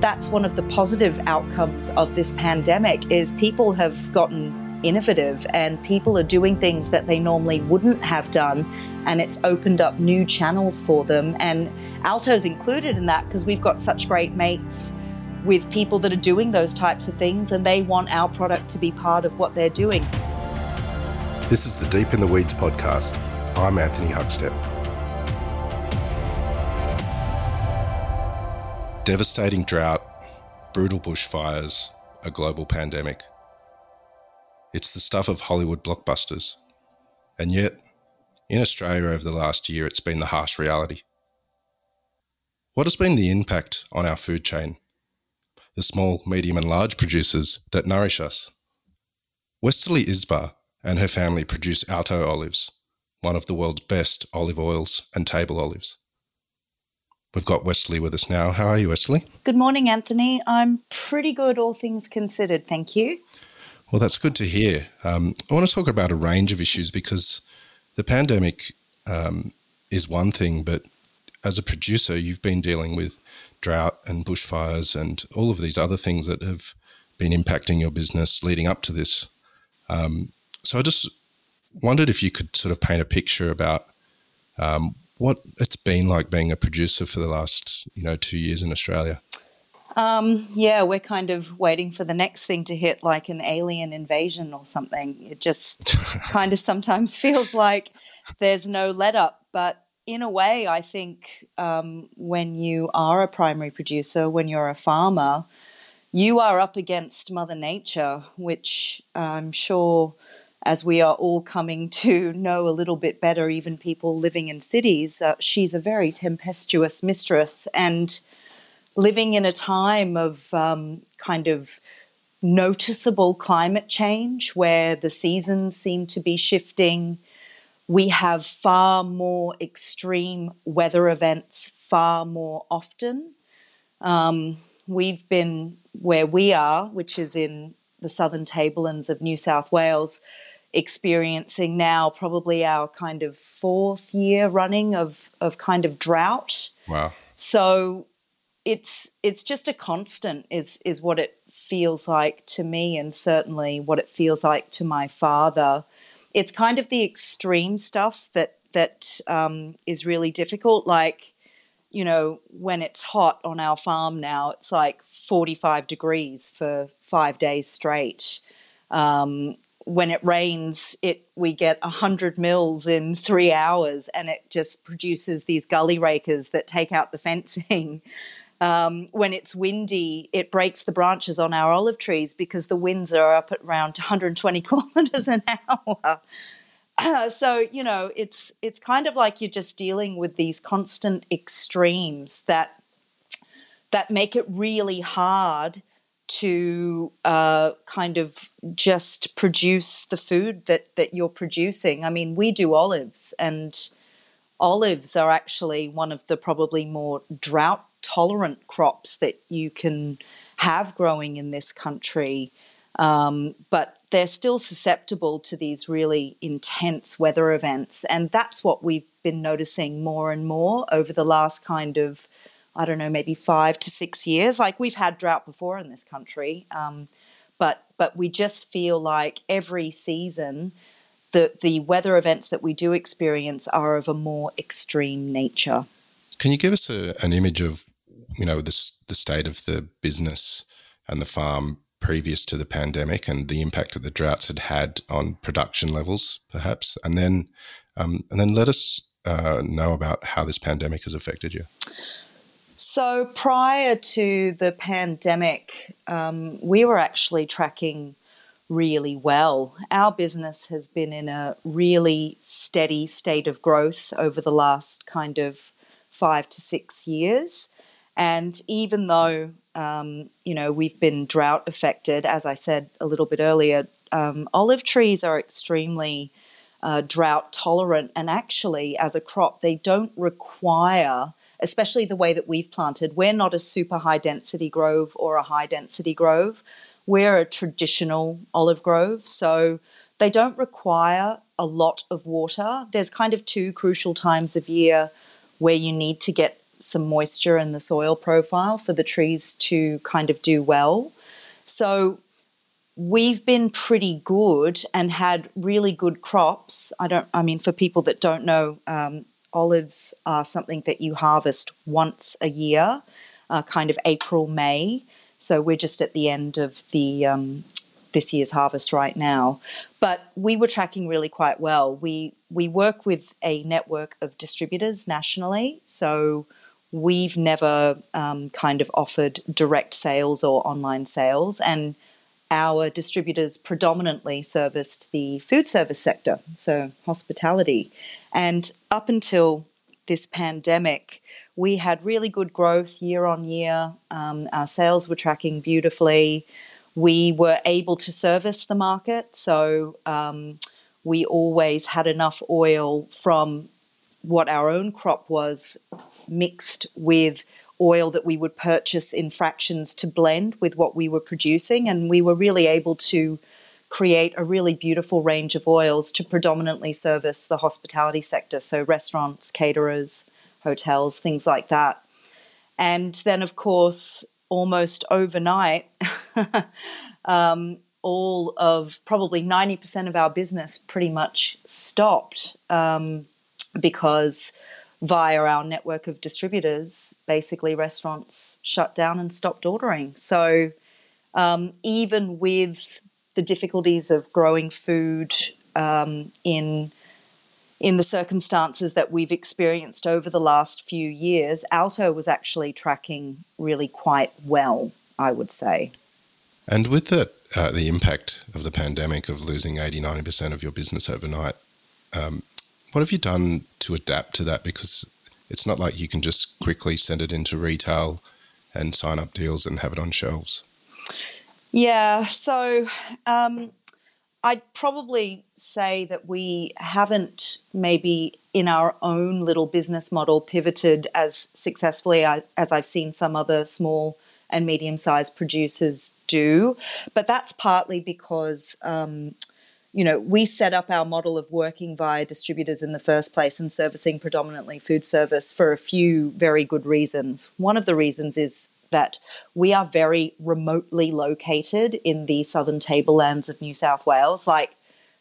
that's one of the positive outcomes of this pandemic is people have gotten innovative and people are doing things that they normally wouldn't have done and it's opened up new channels for them. And alto's included in that because we've got such great mates with people that are doing those types of things and they want our product to be part of what they're doing. This is the deep in the weeds podcast. I'm anthony huckstep devastating drought brutal bushfires a global pandemic it's the stuff of Hollywood blockbusters. And yet, in Australia over the last year, it's been the harsh reality. What has been the impact on our food chain? The small, medium, and large producers that nourish us. Westerly Isbaih and her family produce Alto olives, one of the world's best olive oils and table olives. We've got Westerly with us now. How are you, Westerly? Good morning, Anthony. I'm pretty good, all things considered. Thank you. Well, that's good to hear. Um, I want to talk about a range of issues because the pandemic um, is one thing, but as a producer, you've been dealing with drought and bushfires and all of these other things that have been impacting your business leading up to this. Um, so I just wondered if you could sort of paint a picture about um, what it's been like being a producer for the last, you know, two years in Australia. Um, yeah, we're kind of waiting for the next thing to hit, like an alien invasion or something. It just kind of sometimes feels like there's no let up. But in a way, I think um, when you are a primary producer, when you're a farmer, you are up against Mother Nature, which I'm sure, as we are all coming to know a little bit better, even people living in cities, uh, she's a very tempestuous mistress. And living in a time of um, kind of noticeable climate change where the seasons seem to be shifting. We have far more extreme weather events far more often. Um, we've been where we are, which is in the southern tablelands of New South Wales, experiencing now probably our kind of fourth year running of, of kind of drought. Wow. So it's it's just a constant is is what it feels like to me and certainly what it feels like to my father it's kind of the extreme stuff that that um, is really difficult like you know when it's hot on our farm now it's like 45 degrees for five days straight um, when it rains it we get 100 mils in three hours and it just produces these gully rakers that take out the fencing um, when it's windy, it breaks the branches on our olive trees because the winds are up at around 120 kilometers an hour. Uh, so you know, it's it's kind of like you're just dealing with these constant extremes that that make it really hard to uh, kind of just produce the food that that you're producing. I mean, we do olives, and olives are actually one of the probably more drought tolerant crops that you can have growing in this country. Um, but they're still susceptible to these really intense weather events. And that's what we've been noticing more and more over the last kind of, I don't know, maybe five to six years. Like we've had drought before in this country, um, but but we just feel like every season the the weather events that we do experience are of a more extreme nature. Can you give us a, an image of you know, the, the state of the business and the farm previous to the pandemic and the impact that the droughts had had on production levels, perhaps, and then um, and then let us uh, know about how this pandemic has affected you. So prior to the pandemic, um, we were actually tracking really well. Our business has been in a really steady state of growth over the last kind of five to six years. And even though, um, you know, we've been drought affected, as I said a little bit earlier, um, olive trees are extremely uh, drought tolerant. And actually, as a crop, they don't require, especially the way that we've planted, we're not a super high density grove or a high density grove. We're a traditional olive grove. So they don't require a lot of water. There's kind of two crucial times of year where you need to get some moisture in the soil profile for the trees to kind of do well. So we've been pretty good and had really good crops. I don't, I mean, for people that don't know, um, olives are something that you harvest once a year, uh, kind of April, May. So we're just at the end of the um, this year's harvest right now. But we were tracking really quite well. We we work with a network of distributors nationally, so we've never um, kind of offered direct sales or online sales, and our distributors predominantly serviced the food service sector, so hospitality. And up until this pandemic, we had really good growth year on year. Um, our sales were tracking beautifully. We were able to service the market, so um, we always had enough oil from what our own crop was mixed with oil that we would purchase in fractions to blend with what we were producing. And we were really able to create a really beautiful range of oils to predominantly service the hospitality sector. So, restaurants, caterers, hotels, things like that. And then, of course, almost overnight, um, all of probably 90% of our business pretty much stopped um, because via our network of distributors, basically restaurants shut down and stopped ordering. So um, even with the difficulties of growing food um, in in the circumstances that we've experienced over the last few years, Alto was actually tracking really quite well, I would say. And with the uh, the impact of the pandemic of losing 80 90% of your business overnight, um, what have you done to adapt to that? Because it's not like you can just quickly send it into retail and sign up deals and have it on shelves. Yeah, so um, I'd probably say that we haven't maybe in our own little business model pivoted as successfully as I've seen some other small and medium sized producers do. But that's partly because um, you know, we set up our model of working via distributors in the first place and servicing predominantly food service for a few very good reasons. One of the reasons is that we are very remotely located in the southern tablelands of New South Wales. Like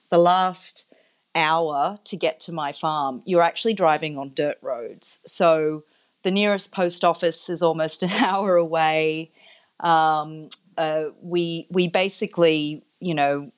the last hour to get to my farm, you're actually driving on dirt roads. So the nearest post office is almost an hour away. Um, uh, we we basically, you know,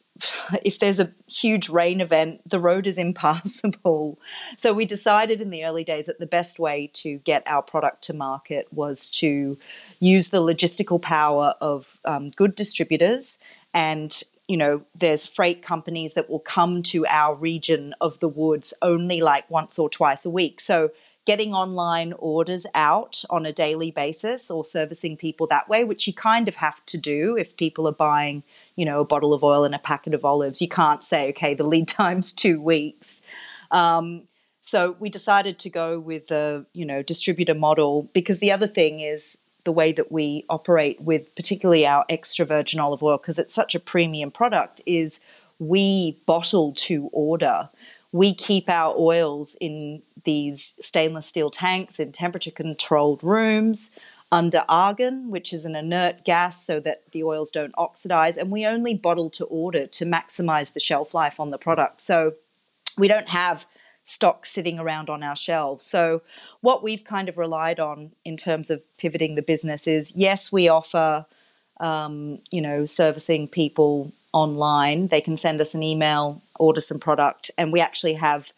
if there's a huge rain event, the road is impassable. So we decided in the early days that the best way to get our product to market was to use the logistical power of um, good distributors and you know, there's freight companies that will come to our region of the woods only like once or twice a week. So getting online orders out on a daily basis or servicing people that way, which you kind of have to do if people are buying you know, a bottle of oil and a packet of olives. You can't say, okay, the lead time's two weeks. Um, so we decided to go with the, you know, distributor model because the other thing is the way that we operate with particularly our extra virgin olive oil because it's such a premium product is we bottle to order. We keep our oils in these stainless steel tanks in temperature controlled rooms under argon, which is an inert gas so that the oils don't oxidize. And we only bottle to order to maximize the shelf life on the product. So we don't have stock sitting around on our shelves. So what we've kind of relied on in terms of pivoting the business is yes, we offer, um, you know, servicing people online. They can send us an email, order some product, and we actually have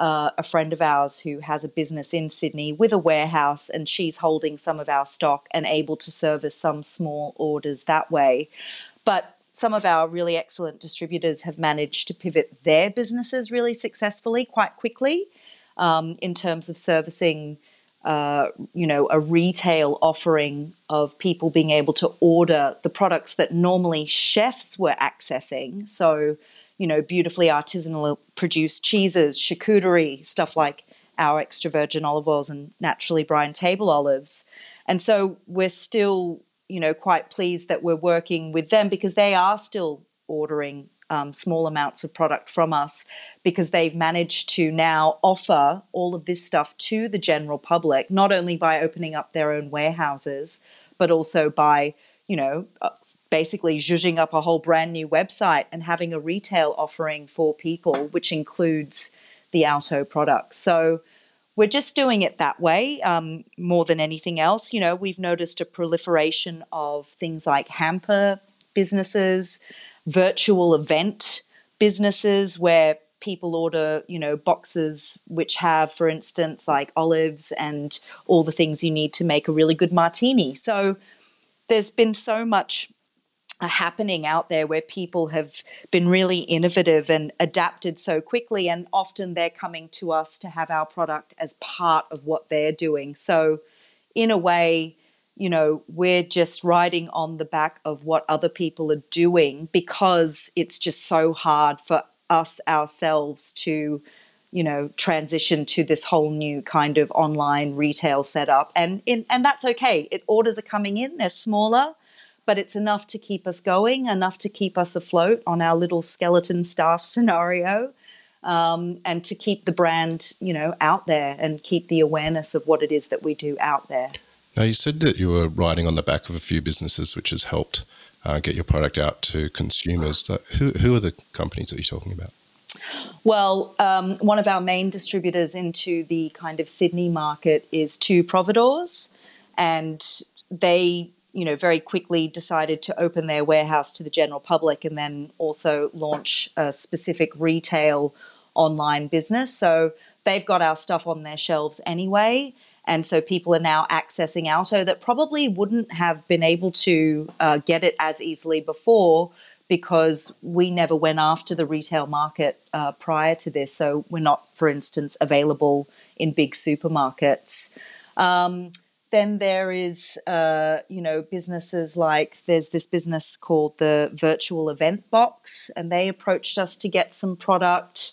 uh, a friend of ours who has a business in Sydney with a warehouse, and she's holding some of our stock and able to service some small orders that way. But some of our really excellent distributors have managed to pivot their businesses really successfully quite quickly um, in terms of servicing. Uh, you know, a retail offering of people being able to order the products that normally chefs were accessing. So, you know, beautifully artisanal produced cheeses, charcuterie, stuff like our extra virgin olive oils and naturally brine table olives. And so we're still, you know, quite pleased that we're working with them because they are still ordering um, small amounts of product from us because they've managed to now offer all of this stuff to the general public, not only by opening up their own warehouses, but also by, you know, uh, basically zhuzhing up a whole brand new website and having a retail offering for people, which includes the Alto products. So we're just doing it that way um, more than anything else. You know, we've noticed a proliferation of things like hamper businesses, virtual event businesses where people order, you know, boxes which have, for instance, like olives and all the things you need to make a really good martini. So there's been so much happening out there where people have been really innovative and adapted so quickly and often they're coming to us to have our product as part of what they're doing. So in a way you know we're just riding on the back of what other people are doing because it's just so hard for us ourselves to you know transition to this whole new kind of online retail setup. And in and that's okay. It orders are coming in. They're smaller but it's enough to keep us going, enough to keep us afloat on our little skeleton staff scenario. Um, and to keep the brand, you know, out there and keep the awareness of what it is that we do out there. Now, you said that you were riding on the back of a few businesses, which has helped uh, get your product out to consumers. who, who are the companies that you're talking about? Well, um, one of our main distributors into the kind of Sydney market is Two Providores, and they you know, very quickly decided to open their warehouse to the general public and then also launch a specific retail online business. So they've got our stuff on their shelves anyway. And so people are now accessing Alto that probably wouldn't have been able to uh, get it as easily before because we never went after the retail market uh, prior to this. So we're not, for instance, available in big supermarkets. Um, then there is, uh, you know, businesses like there's this business called the Virtual Event Box, and they approached us to get some product.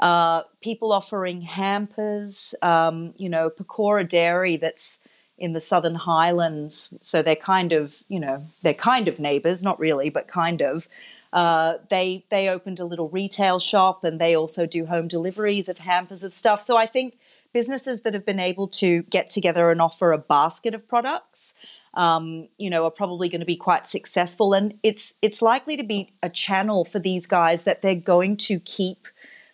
Uh, people offering hampers, um, you know, Pecora Dairy that's in the Southern Highlands, so they're kind of, you know, they're kind of neighbours, not really, but kind of. Uh, they they opened a little retail shop, and they also do home deliveries of hampers of stuff. So I think businesses that have been able to get together and offer a basket of products um, you know, are probably going to be quite successful. And it's it's likely to be a channel for these guys that they're going to keep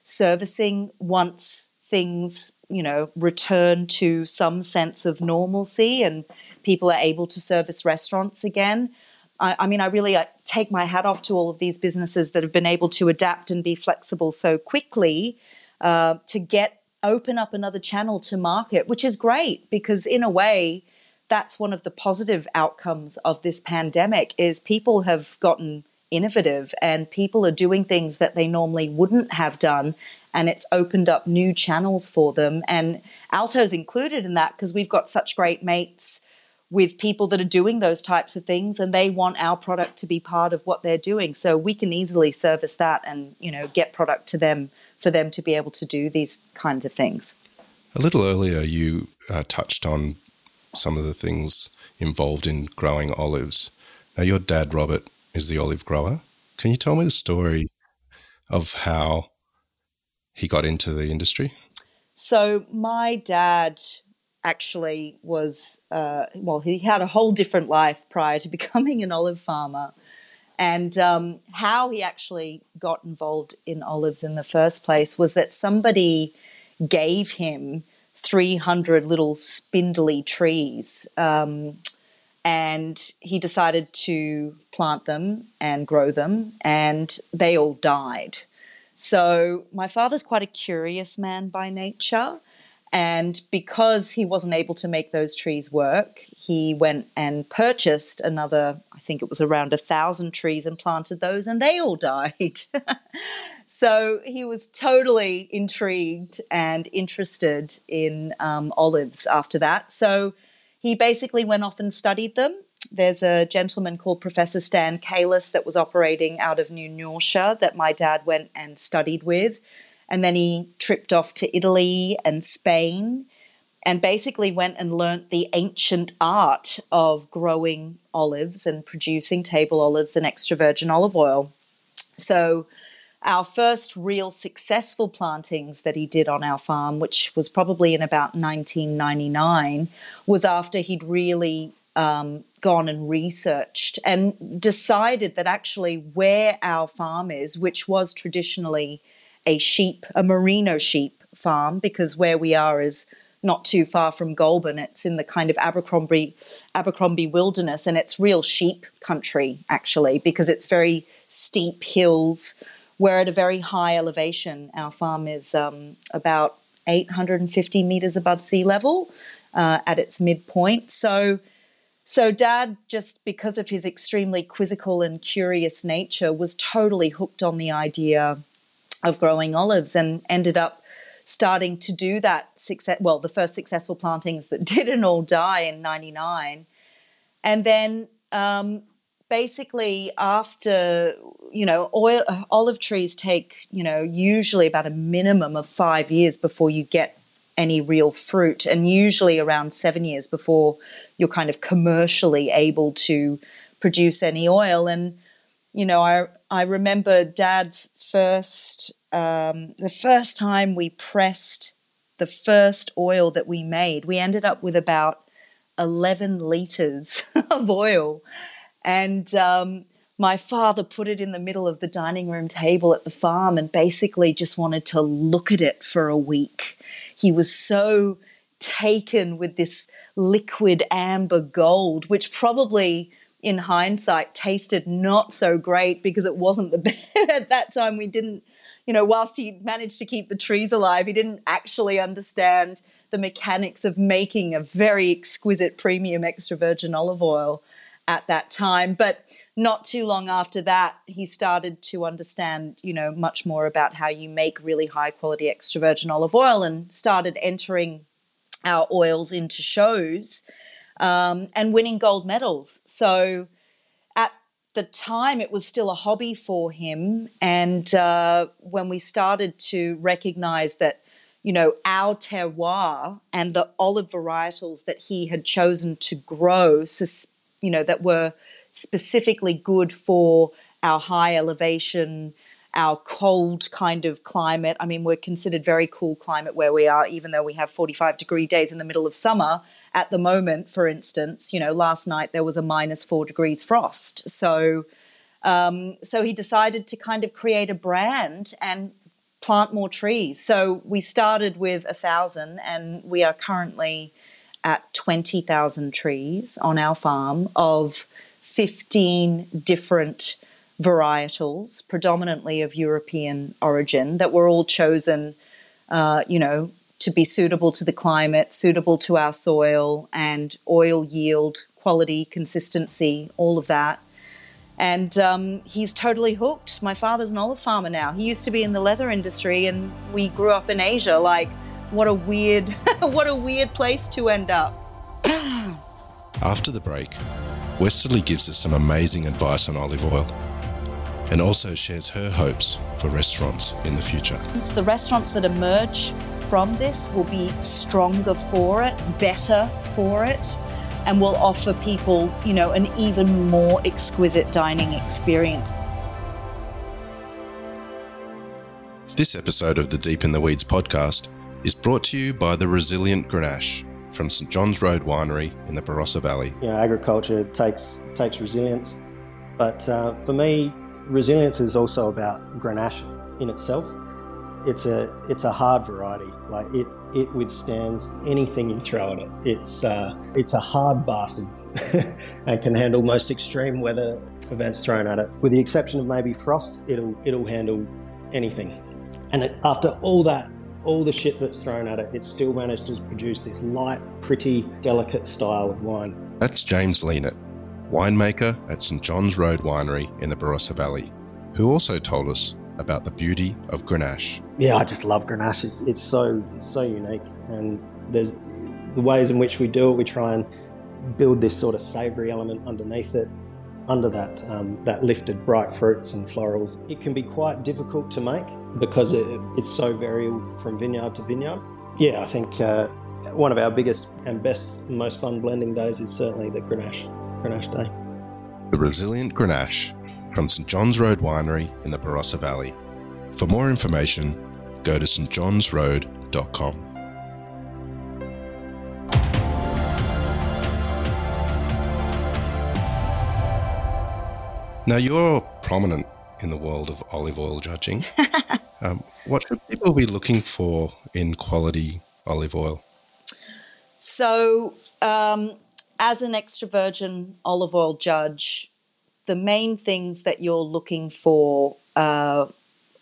servicing once things, you know, return to some sense of normalcy and people are able to service restaurants again. I, I mean, I really I take my hat off to all of these businesses that have been able to adapt and be flexible so quickly uh, to get open up another channel to market, which is great because in a way, that's one of the positive outcomes of this pandemic is people have gotten innovative and people are doing things that they normally wouldn't have done and it's opened up new channels for them. And alto's included in that because we've got such great mates with people that are doing those types of things and they want our product to be part of what they're doing. So we can easily service that and you know get product to them for them to be able to do these kinds of things. A little earlier, you uh, touched on some of the things involved in growing olives. Now, your dad, Robert, is the olive grower. Can you tell me the story of how he got into the industry? So, my dad actually was, uh, well, he had a whole different life prior to becoming an olive farmer and um, how he actually got involved in olives in the first place was that somebody gave him 300 little spindly trees. Um, and he decided to plant them and grow them, and they all died. So, my father's quite a curious man by nature. And because he wasn't able to make those trees work, he went and purchased another, I think it was around a thousand trees and planted those, and they all died. so he was totally intrigued and interested in um, olives after that. So he basically went off and studied them. There's a gentleman called Professor Stan Kailis that was operating out of New Norcia that my dad went and studied with and then he tripped off to Italy and Spain and basically went and learnt the ancient art of growing olives and producing table olives and extra virgin olive oil. So, our first real successful plantings that he did on our farm, which was probably in about 1999, was after he'd really um, gone and researched and decided that actually where our farm is, which was traditionally a sheep, a merino sheep farm, because where we are is not too far from Goulburn. It's in the kind of Abercrombie Abercrombie wilderness, and it's real sheep country actually, because it's very steep hills. We're at a very high elevation. Our farm is um, about 850 meters above sea level uh, at its midpoint. So, so Dad, just because of his extremely quizzical and curious nature, was totally hooked on the idea of growing olives and ended up starting to do that success well the first successful plantings that didn't all die in 99 and then um, basically after you know oil olive trees take you know usually about a minimum of five years before you get any real fruit and usually around seven years before you're kind of commercially able to produce any oil. And you know i i remember dad's first um, the first time we pressed the first oil that we made we ended up with about 11 liters of oil and um, my father put it in the middle of the dining room table at the farm and basically just wanted to look at it for a week. He was so taken with this liquid amber gold, which probably in hindsight tasted not so great because it wasn't the best. at that time we didn't you know whilst he managed to keep the trees alive he didn't actually understand the mechanics of making a very exquisite premium extra virgin olive oil at that time. But not too long after that, he started to understand, you know, much more about how you make really high quality extra virgin olive oil and started entering our oils into shows um, and winning gold medals. So at the time, it was still a hobby for him. And uh, when we started to recognize that, you know, our terroir and the olive varietals that he had chosen to grow you know, that were specifically good for our high elevation, our cold kind of climate. I mean, we're considered very cool climate where we are, even though we have 45 degree days in the middle of summer. At the moment, for instance, you know, last night there was a minus four degrees frost. So, um, so he decided to kind of create a brand and plant more trees. So we started with a thousand, and we are currently at 20,000 trees on our farm of 15 different varietals, predominantly of European origin, that were all chosen, uh, you know, to be suitable to the climate, suitable to our soil, and oil yield, quality, consistency, all of that. And um, he's totally hooked. My father's an olive farmer now. He used to be in the leather industry, and we grew up in Asia. Like, what a weird, what a weird place to end up. After the break, Westerly gives us some amazing advice on olive oil and also shares her hopes for restaurants in the future. The restaurants that emerge from this will be stronger for it, better for it, and will offer people, you know, an even more exquisite dining experience. This episode of the Deep in the Weeds podcast is brought to you by the Resilient Grenache from St John's Road Winery in the Barossa Valley. You know, agriculture takes takes resilience, but uh, for me, resilience is also about Grenache in itself. It's a it's a hard variety. Like it it withstands anything you throw at it. It's uh, it's a hard bastard and can handle most extreme weather events thrown at it. With the exception of maybe frost, it'll it'll handle anything. And it, after all that all the shit that's thrown at it, it still manages to produce this light, pretty, delicate style of wine. That's James Leanett, winemaker at St John's Road Winery in the Barossa Valley, who also told us about the beauty of Grenache. Yeah, I just love Grenache. It, it's so it's so unique, and there's the ways in which we do it. We try and build this sort of savoury element underneath it, under that um, that lifted bright fruits and florals. It can be quite difficult to make because it, it's so variable from vineyard to vineyard. Yeah, I think uh, one of our biggest and best, most fun blending days is certainly the Grenache, Grenache Day. The Resilient Grenache from St John's Road Winery in the Barossa Valley. For more information, go to stjohnsroad.com. Now, you're prominent in the world of olive oil judging. um, what should people be looking for in quality olive oil? So, um, as an extra virgin olive oil judge, the main things that you're looking for, uh,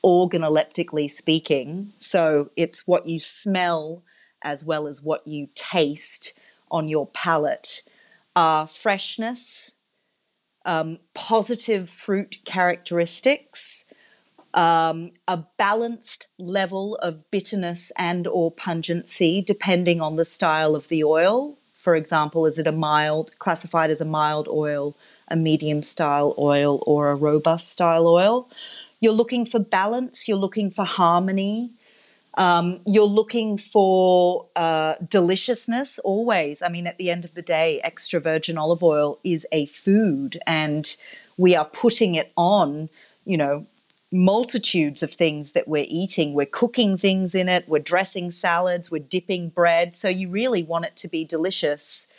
organoleptically speaking, so it's what you smell as well as what you taste on your palate, are freshness, um, positive fruit characteristics, um, a balanced level of bitterness and or pungency depending on the style of the oil. For example, is it a mild, classified as a mild oil, a medium style oil, or a robust style oil? You're looking for balance, you're looking for harmony, um, you're looking for uh, deliciousness always. I mean, at the end of the day, extra virgin olive oil is a food, and we are putting it on, you know, multitudes of things that we're eating. We're cooking things in it, we're dressing salads, we're dipping bread. So you really want it to be delicious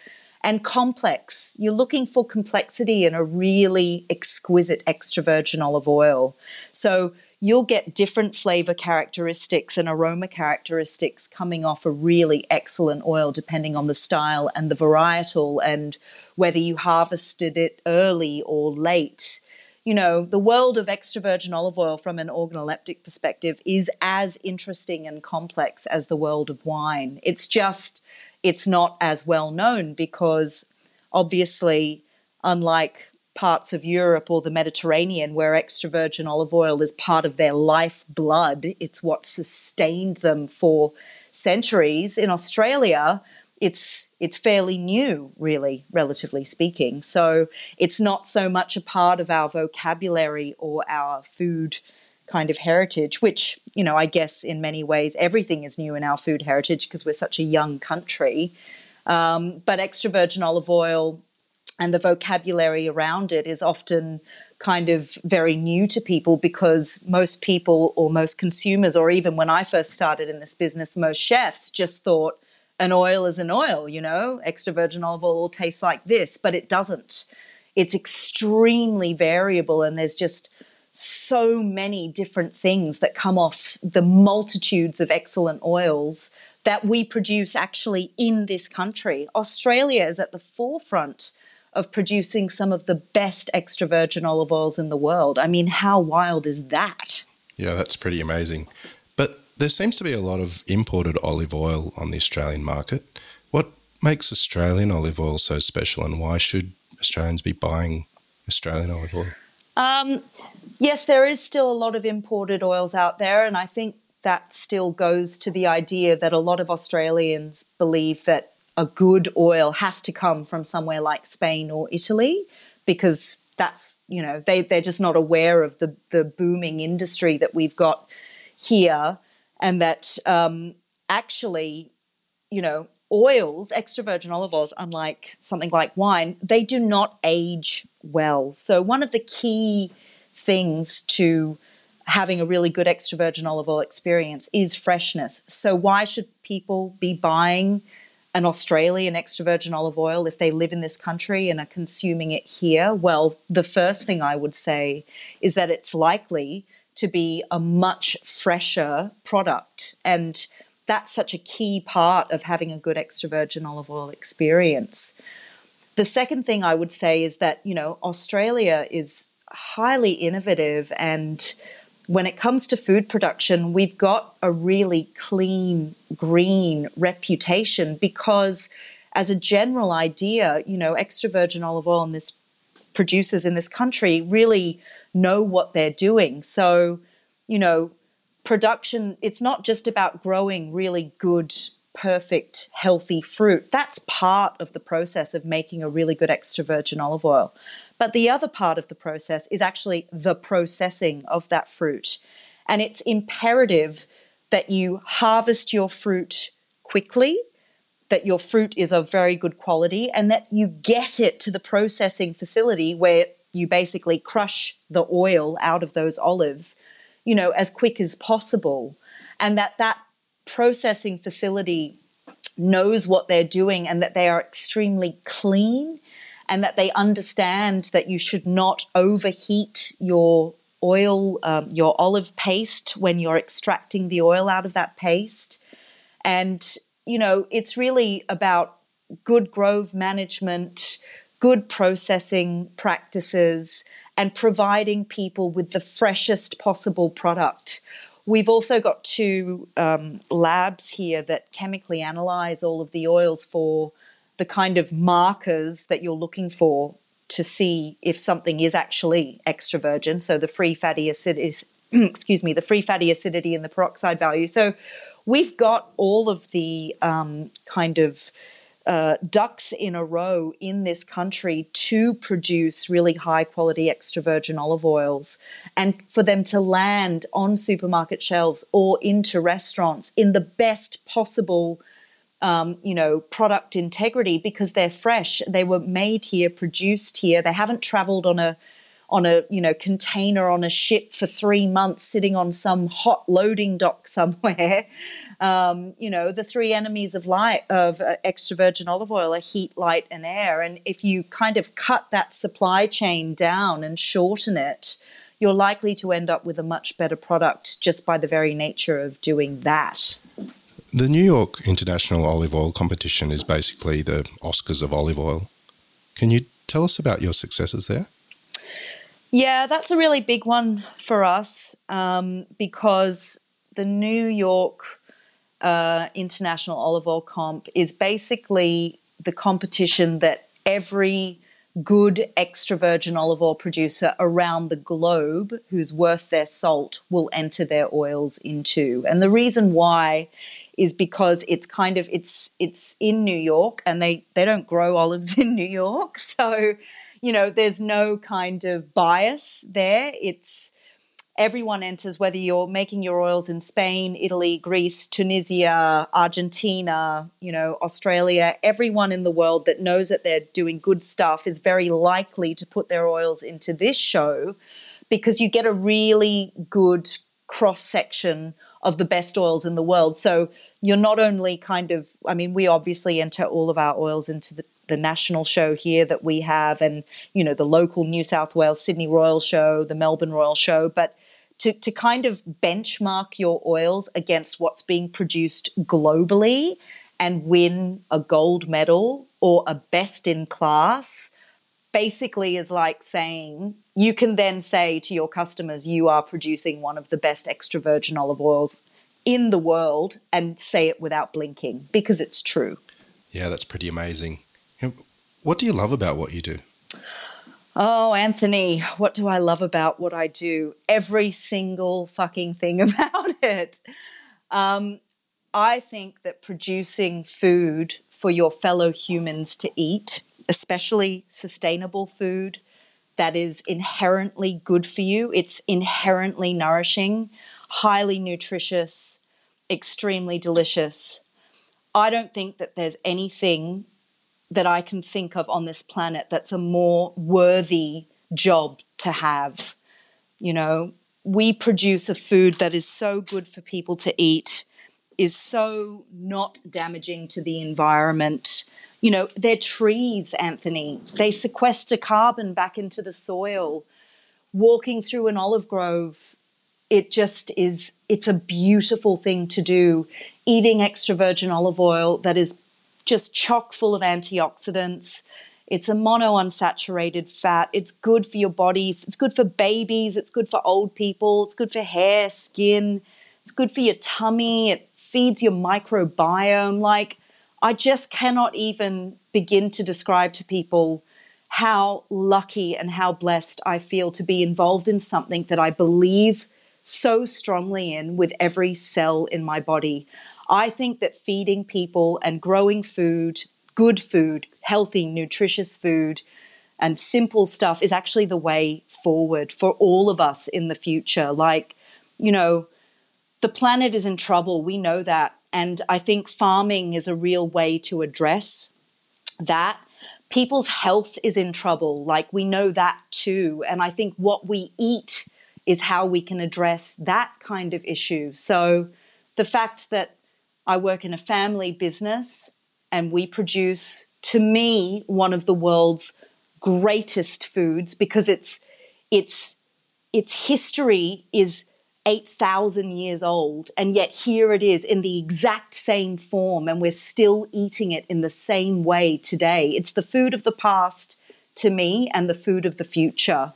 and complex. You're looking for complexity in a really exquisite extra virgin olive oil. So you'll get different flavor characteristics and aroma characteristics coming off a really excellent oil depending on the style and the varietal and whether you harvested it early or late. You know, the world of extra virgin olive oil from an organoleptic perspective is as interesting and complex as the world of wine. It's just, it's not as well known because obviously, unlike parts of Europe or the Mediterranean where extra virgin olive oil is part of their life blood. It's what sustained them for centuries. In Australia, it's it's fairly new, really, relatively speaking. So it's not so much a part of our vocabulary or our food kind of heritage, which, you know, I guess in many ways everything is new in our food heritage because we're such a young country. Um, but extra virgin olive oil and the vocabulary around it is often kind of very new to people because most people or most consumers, or even when I first started in this business, most chefs just thought an oil is an oil, you know, extra virgin olive oil will taste like this, but it doesn't. It's extremely variable, and there's just so many different things that come off the multitudes of excellent oils that we produce actually in this country. Australia is at the forefront of producing some of the best extra virgin olive oils in the world. I mean, how wild is that? Yeah, that's pretty amazing. But there seems to be a lot of imported olive oil on the Australian market. What makes Australian olive oil so special, and why should Australians be buying Australian olive oil? Um, yes, there is still a lot of imported oils out there, and I think that still goes to the idea that a lot of Australians believe that a good oil has to come from somewhere like Spain or Italy because that's you know they they're just not aware of the the booming industry that we've got here and that um, actually you know oils extra virgin olive oils unlike something like wine they do not age well so one of the key things to having a really good extra virgin olive oil experience is freshness so why should people be buying an Australian extra virgin olive oil if they live in this country and are consuming it here? Well, the first thing I would say is that it's likely to be a much fresher product. And that's such a key part of having a good extra virgin olive oil experience. The second thing I would say is that, you know, Australia is highly innovative and when it comes to food production, we've got a really clean, green reputation because, as a general idea, you know, extra virgin olive oil and this producers in this country really know what they're doing. So, you know, production, it's not just about growing really good, perfect, healthy fruit. That's part of the process of making a really good extra virgin olive oil. But the other part of the process is actually the processing of that fruit. And it's imperative that you harvest your fruit quickly, that your fruit is of very good quality, and that you get it to the processing facility where you basically crush the oil out of those olives, you know, as quick as possible. And that that processing facility knows what they're doing and that they are extremely clean and that they understand that you should not overheat your oil, um, your olive paste when you're extracting the oil out of that paste. And, you know, it's really about good grove management, good processing practices, and providing people with the freshest possible product. We've also got two um, labs here that chemically analyze all of the oils for the kind of markers that you're looking for to see if something is actually extra virgin. So the free fatty acidity, excuse me, the free fatty acidity and the peroxide value. So we've got all of the um, kind of uh, ducks in a row in this country to produce really high quality extra virgin olive oils and for them to land on supermarket shelves or into restaurants in the best possible um, you know product integrity because they're fresh. They were made here produced here. They haven't traveled on a on a you know container on a ship for three months sitting on some hot loading dock somewhere um, you know, the three enemies of light of uh, extra virgin olive oil are heat, light, and air. And if you kind of cut that supply chain down and shorten it, you're likely to end up with a much better product just by the very nature of doing that. The New York International Olive Oil Competition is basically the Oscars of olive oil. Can you tell us about your successes there? Yeah, that's a really big one for us um, because the New York uh, International Olive Oil Comp is basically the competition that every good extra virgin olive oil producer around the globe who's worth their salt will enter their oils into. And the reason why is because it's kind of it's it's in New York and they they don't grow olives in New York. So, you know, there's no kind of bias there. It's everyone enters, whether you're making your oils in Spain, Italy, Greece, Tunisia, Argentina, you know, Australia, everyone in the world that knows that they're doing good stuff is very likely to put their oils into this show because you get a really good cross section of the best oils in the world. So you're not only kind of, I mean, we obviously enter all of our oils into the the national show here that we have and you know the local New South Wales Sydney Royal show the Melbourne Royal show but to, to kind of benchmark your oils against what's being produced globally and win a gold medal or a best in class basically is like saying you can then say to your customers you are producing one of the best extra virgin olive oils in the world and say it without blinking because it's true. Yeah, that's pretty amazing. What do you love about what you do? Oh, Anthony, what do I love about what I do? Every single fucking thing about it. Um, I think that producing food for your fellow humans to eat, especially sustainable food that is inherently good for you, it's inherently nourishing, highly nutritious, extremely delicious. I don't think that there's anything that I can think of on this planet that's a more worthy job to have. You know, we produce a food that is so good for people to eat, is so not damaging to the environment. You know, they're trees, Anthony. They sequester carbon back into the soil. Walking through an olive grove, it just is, it's a beautiful thing to do. Eating extra virgin olive oil that is just chock full of antioxidants. It's a monounsaturated fat. It's good for your body. It's good for babies. It's good for old people. It's good for hair, skin. It's good for your tummy. It feeds your microbiome. Like, I just cannot even begin to describe to people how lucky and how blessed I feel to be involved in something that I believe so strongly in with every cell in my body. I think that feeding people and growing food, good food, healthy, nutritious food, and simple stuff is actually the way forward for all of us in the future. Like, you know, the planet is in trouble. We know that. And I think farming is a real way to address that. people's health is in trouble. Like we know that too. And I think what we eat is how we can address that kind of issue. So the fact that I work in a family business and we produce, to me, one of the world's greatest foods because it's its its history is 8,000 years old, and yet here it is in the exact same form, and we're still eating it in the same way today. It's the food of the past to me and the food of the future.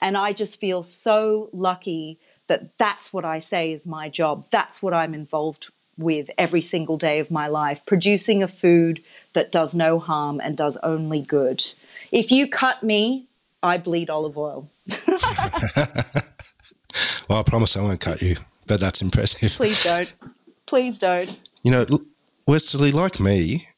And I just feel so lucky that that's what I say is my job. That's what I'm involved with every single day of my life, producing a food that does no harm and does only good. If you cut me, I bleed olive oil. well, I promise I won't cut you, but that's impressive. Please don't. Please don't. You know, Westerly, like me,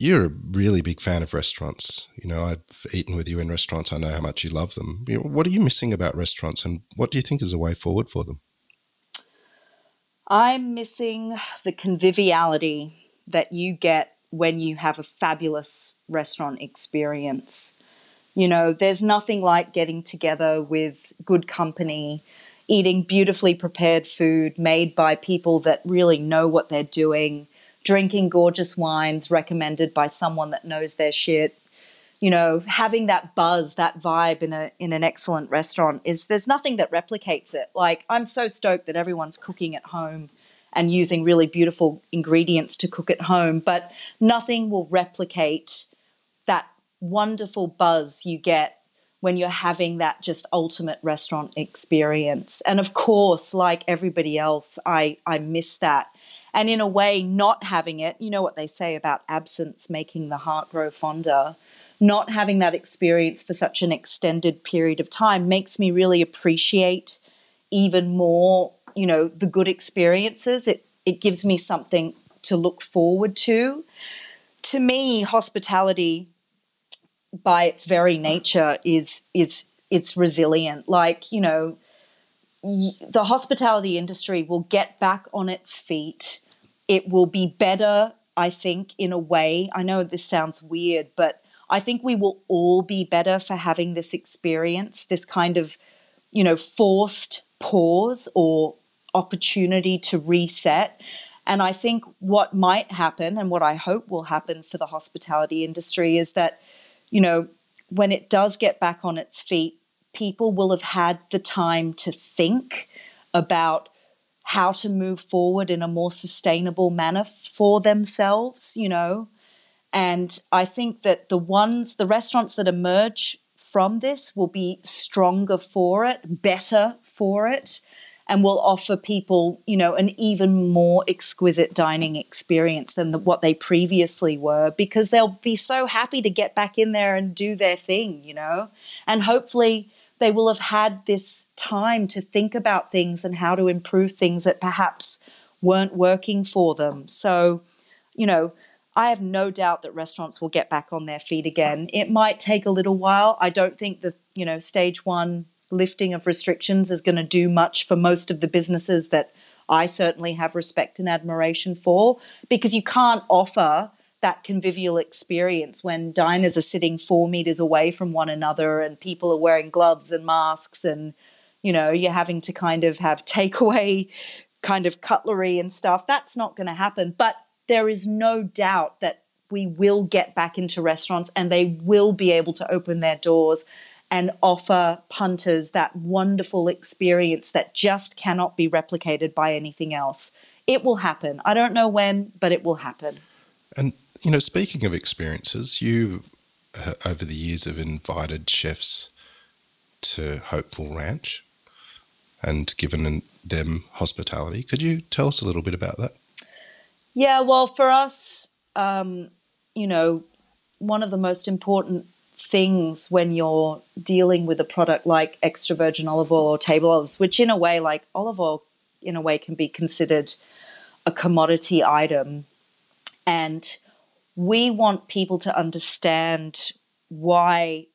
you're a really big fan of restaurants. You know, I've eaten with you in restaurants. I know how much you love them. What are you missing about restaurants, and what do you think is a way forward for them? I'm missing the conviviality that you get when you have a fabulous restaurant experience. You know, there's nothing like getting together with good company, eating beautifully prepared food made by people that really know what they're doing, drinking gorgeous wines recommended by someone that knows their shit. You know, having that buzz, that vibe in a in an excellent restaurant is there's nothing that replicates it. Like I'm so stoked that everyone's cooking at home and using really beautiful ingredients to cook at home, but nothing will replicate that wonderful buzz you get when you're having that just ultimate restaurant experience. And of course, like everybody else, I, I miss that. And in a way, not having it, you know what they say about absence making the heart grow fonder. Not having that experience for such an extended period of time makes me really appreciate even more, you know, the good experiences. It it gives me something to look forward to. To me, hospitality by its very nature is is it's resilient like you know the hospitality industry will get back on its feet it will be better i think in a way i know this sounds weird but i think we will all be better for having this experience this kind of you know forced pause or opportunity to reset and i think what might happen and what i hope will happen for the hospitality industry is that you know, when it does get back on its feet, people will have had the time to think about how to move forward in a more sustainable manner for themselves, you know. And I think that the ones, the restaurants that emerge from this will be stronger for it, better for it and will offer people, you know, an even more exquisite dining experience than the, what they previously were because they'll be so happy to get back in there and do their thing, you know. And hopefully they will have had this time to think about things and how to improve things that perhaps weren't working for them. So, you know, I have no doubt that restaurants will get back on their feet again. It might take a little while. I don't think the, you know, stage 1 lifting of restrictions is going to do much for most of the businesses that I certainly have respect and admiration for because you can't offer that convivial experience when diners are sitting four meters away from one another and people are wearing gloves and masks and you know you're having to kind of have takeaway kind of cutlery and stuff that's not going to happen but there is no doubt that we will get back into restaurants and they will be able to open their doors and offer punters that wonderful experience that just cannot be replicated by anything else. It will happen. I don't know when, but it will happen. And, you know, speaking of experiences, you, uh, over the years, have invited chefs to Hopeful Ranch and given them hospitality. Could you tell us a little bit about that? Yeah, well, for us, um, you know, one of the most important things when you're dealing with a product like extra virgin olive oil or table olives, which in a way, like olive oil, in a way, can be considered a commodity item. And we want people to understand why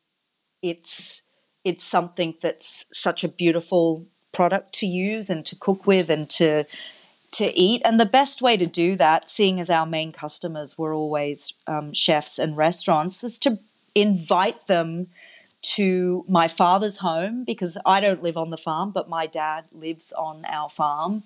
it's it's something that's such a beautiful product to use and to cook with and to to eat. And the best way to do that, seeing as our main customers were always um, chefs and restaurants, was to invite them to my father's home because I don't live on the farm, but my dad lives on our farm.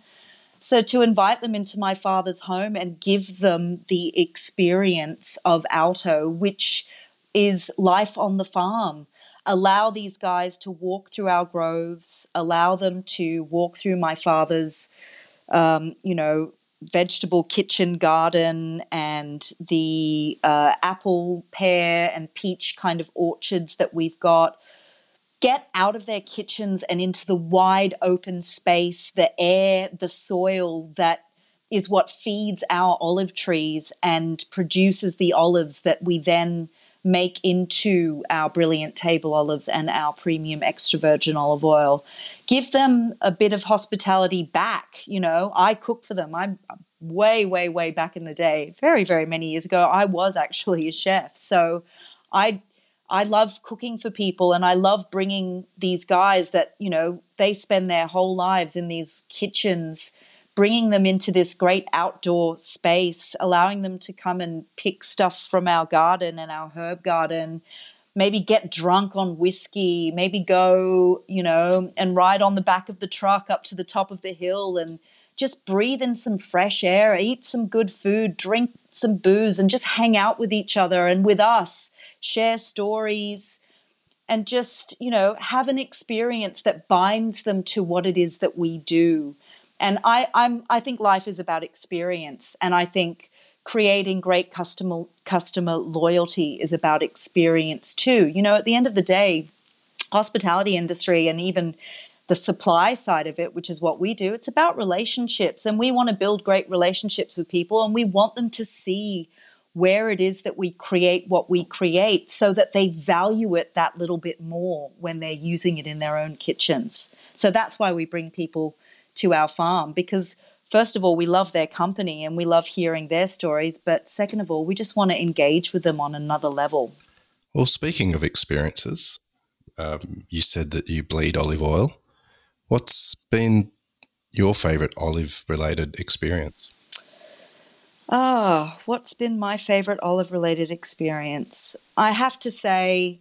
So to invite them into my father's home and give them the experience of Alto, which is life on the farm. Allow these guys to walk through our groves, allow them to walk through my father's, um, you know, vegetable kitchen garden and the uh, apple, pear, and peach kind of orchards that we've got get out of their kitchens and into the wide open space, the air, the soil that is what feeds our olive trees and produces the olives that we then make into our brilliant table olives and our premium extra virgin olive oil. Give them a bit of hospitality back. You know, I cook for them. I'm way, way, way back in the day, very, very many years ago. I was actually a chef. So I I love cooking for people and I love bringing these guys that, you know, they spend their whole lives in these kitchens, bringing them into this great outdoor space, allowing them to come and pick stuff from our garden and our herb garden, maybe get drunk on whiskey, maybe go, you know, and ride on the back of the truck up to the top of the hill and just breathe in some fresh air, eat some good food, drink some booze, and just hang out with each other and with us share stories, and just, you know, have an experience that binds them to what it is that we do. And I, I'm, I think life is about experience. And I think creating great customer customer loyalty is about experience too. You know, at the end of the day, hospitality industry and even the supply side of it, which is what we do, it's about relationships. And we want to build great relationships with people and we want them to see where it is that we create what we create so that they value it that little bit more when they're using it in their own kitchens. So that's why we bring people to our farm because first of all we love their company and we love hearing their stories but second of all we just want to engage with them on another level. Well, speaking of experiences, um, you said that you bleed olive oil. What's been your favorite olive related experience? Ah, what's been my favorite olive related experience? I have to say,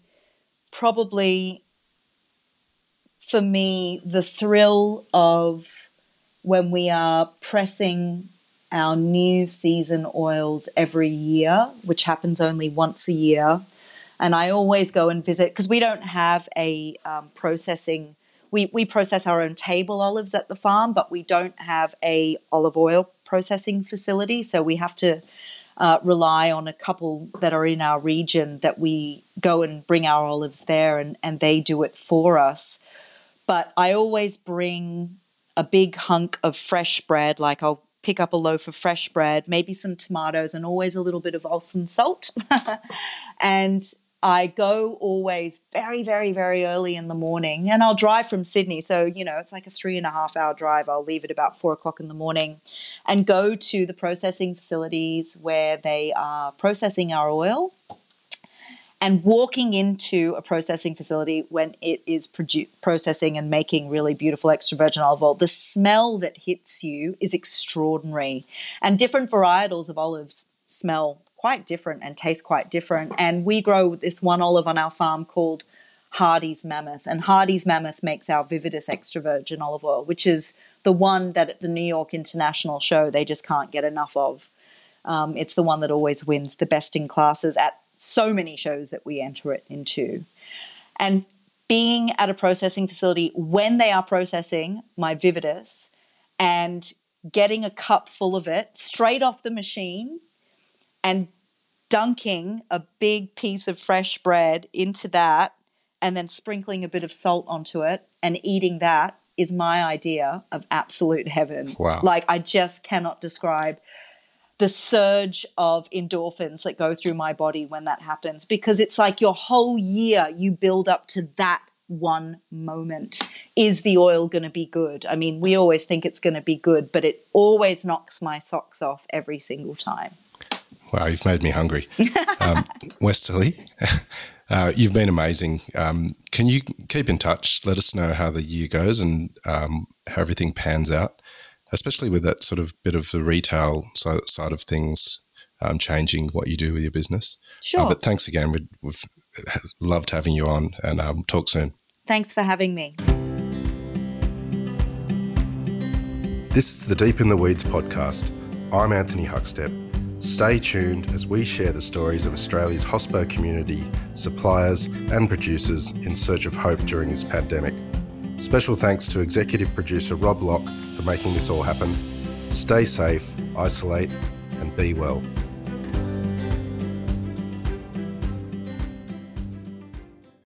probably for me, the thrill of when we are pressing our new season oils every year, which happens only once a year. And I always go and visit because we don't have a um, processing. We, we process our own table olives at the farm, but we don't have a olive oil processing facility. So we have to uh, rely on a couple that are in our region that we go and bring our olives there and, and they do it for us. But I always bring a big hunk of fresh bread, like I'll pick up a loaf of fresh bread, maybe some tomatoes, and always a little bit of Olsson salt. and I go always very, very, very early in the morning and I'll drive from Sydney. So, you know, it's like a three and a half hour drive. I'll leave at about four o'clock in the morning and go to the processing facilities where they are processing our oil. And walking into a processing facility when it is produ- processing and making really beautiful extra virgin olive oil, the smell that hits you is extraordinary. And different varietals of olives smell quite different and taste quite different. And we grow this one olive on our farm called Hardy's Mammoth. And Hardy's Mammoth makes our Viridis extra virgin olive oil, which is the one that at the New York International Show they just can't get enough of. Um, it's the one that always wins the best in classes at so many shows that we enter it into. And being at a processing facility when they are processing my Viridis and getting a cup full of it straight off the machine and dunking a big piece of fresh bread into that and then sprinkling a bit of salt onto it and eating that is my idea of absolute heaven. Wow. Like I just cannot describe the surge of endorphins that go through my body when that happens because it's like your whole year you build up to that one moment. Is the oil going to be good? I mean, we always think it's going to be good, but it always knocks my socks off every single time. Wow, you've made me hungry. Um, Westerly, uh, you've been amazing. Um, can you keep in touch? Let us know how the year goes and um, how everything pans out. Especially with that sort of bit of the retail side of things um, changing what you do with your business. Sure. but thanks again. We've, we've, loved having you on and um, talk soon. Thanks for having me. This is the Deep in the Weeds podcast. I'm Anthony Huckstep. Stay tuned as we share the stories of Australia's hospo community, suppliers, and producers in search of hope during this pandemic. Special thanks to executive producer Rob Locke for making this all happen. Stay safe, isolate, and be well.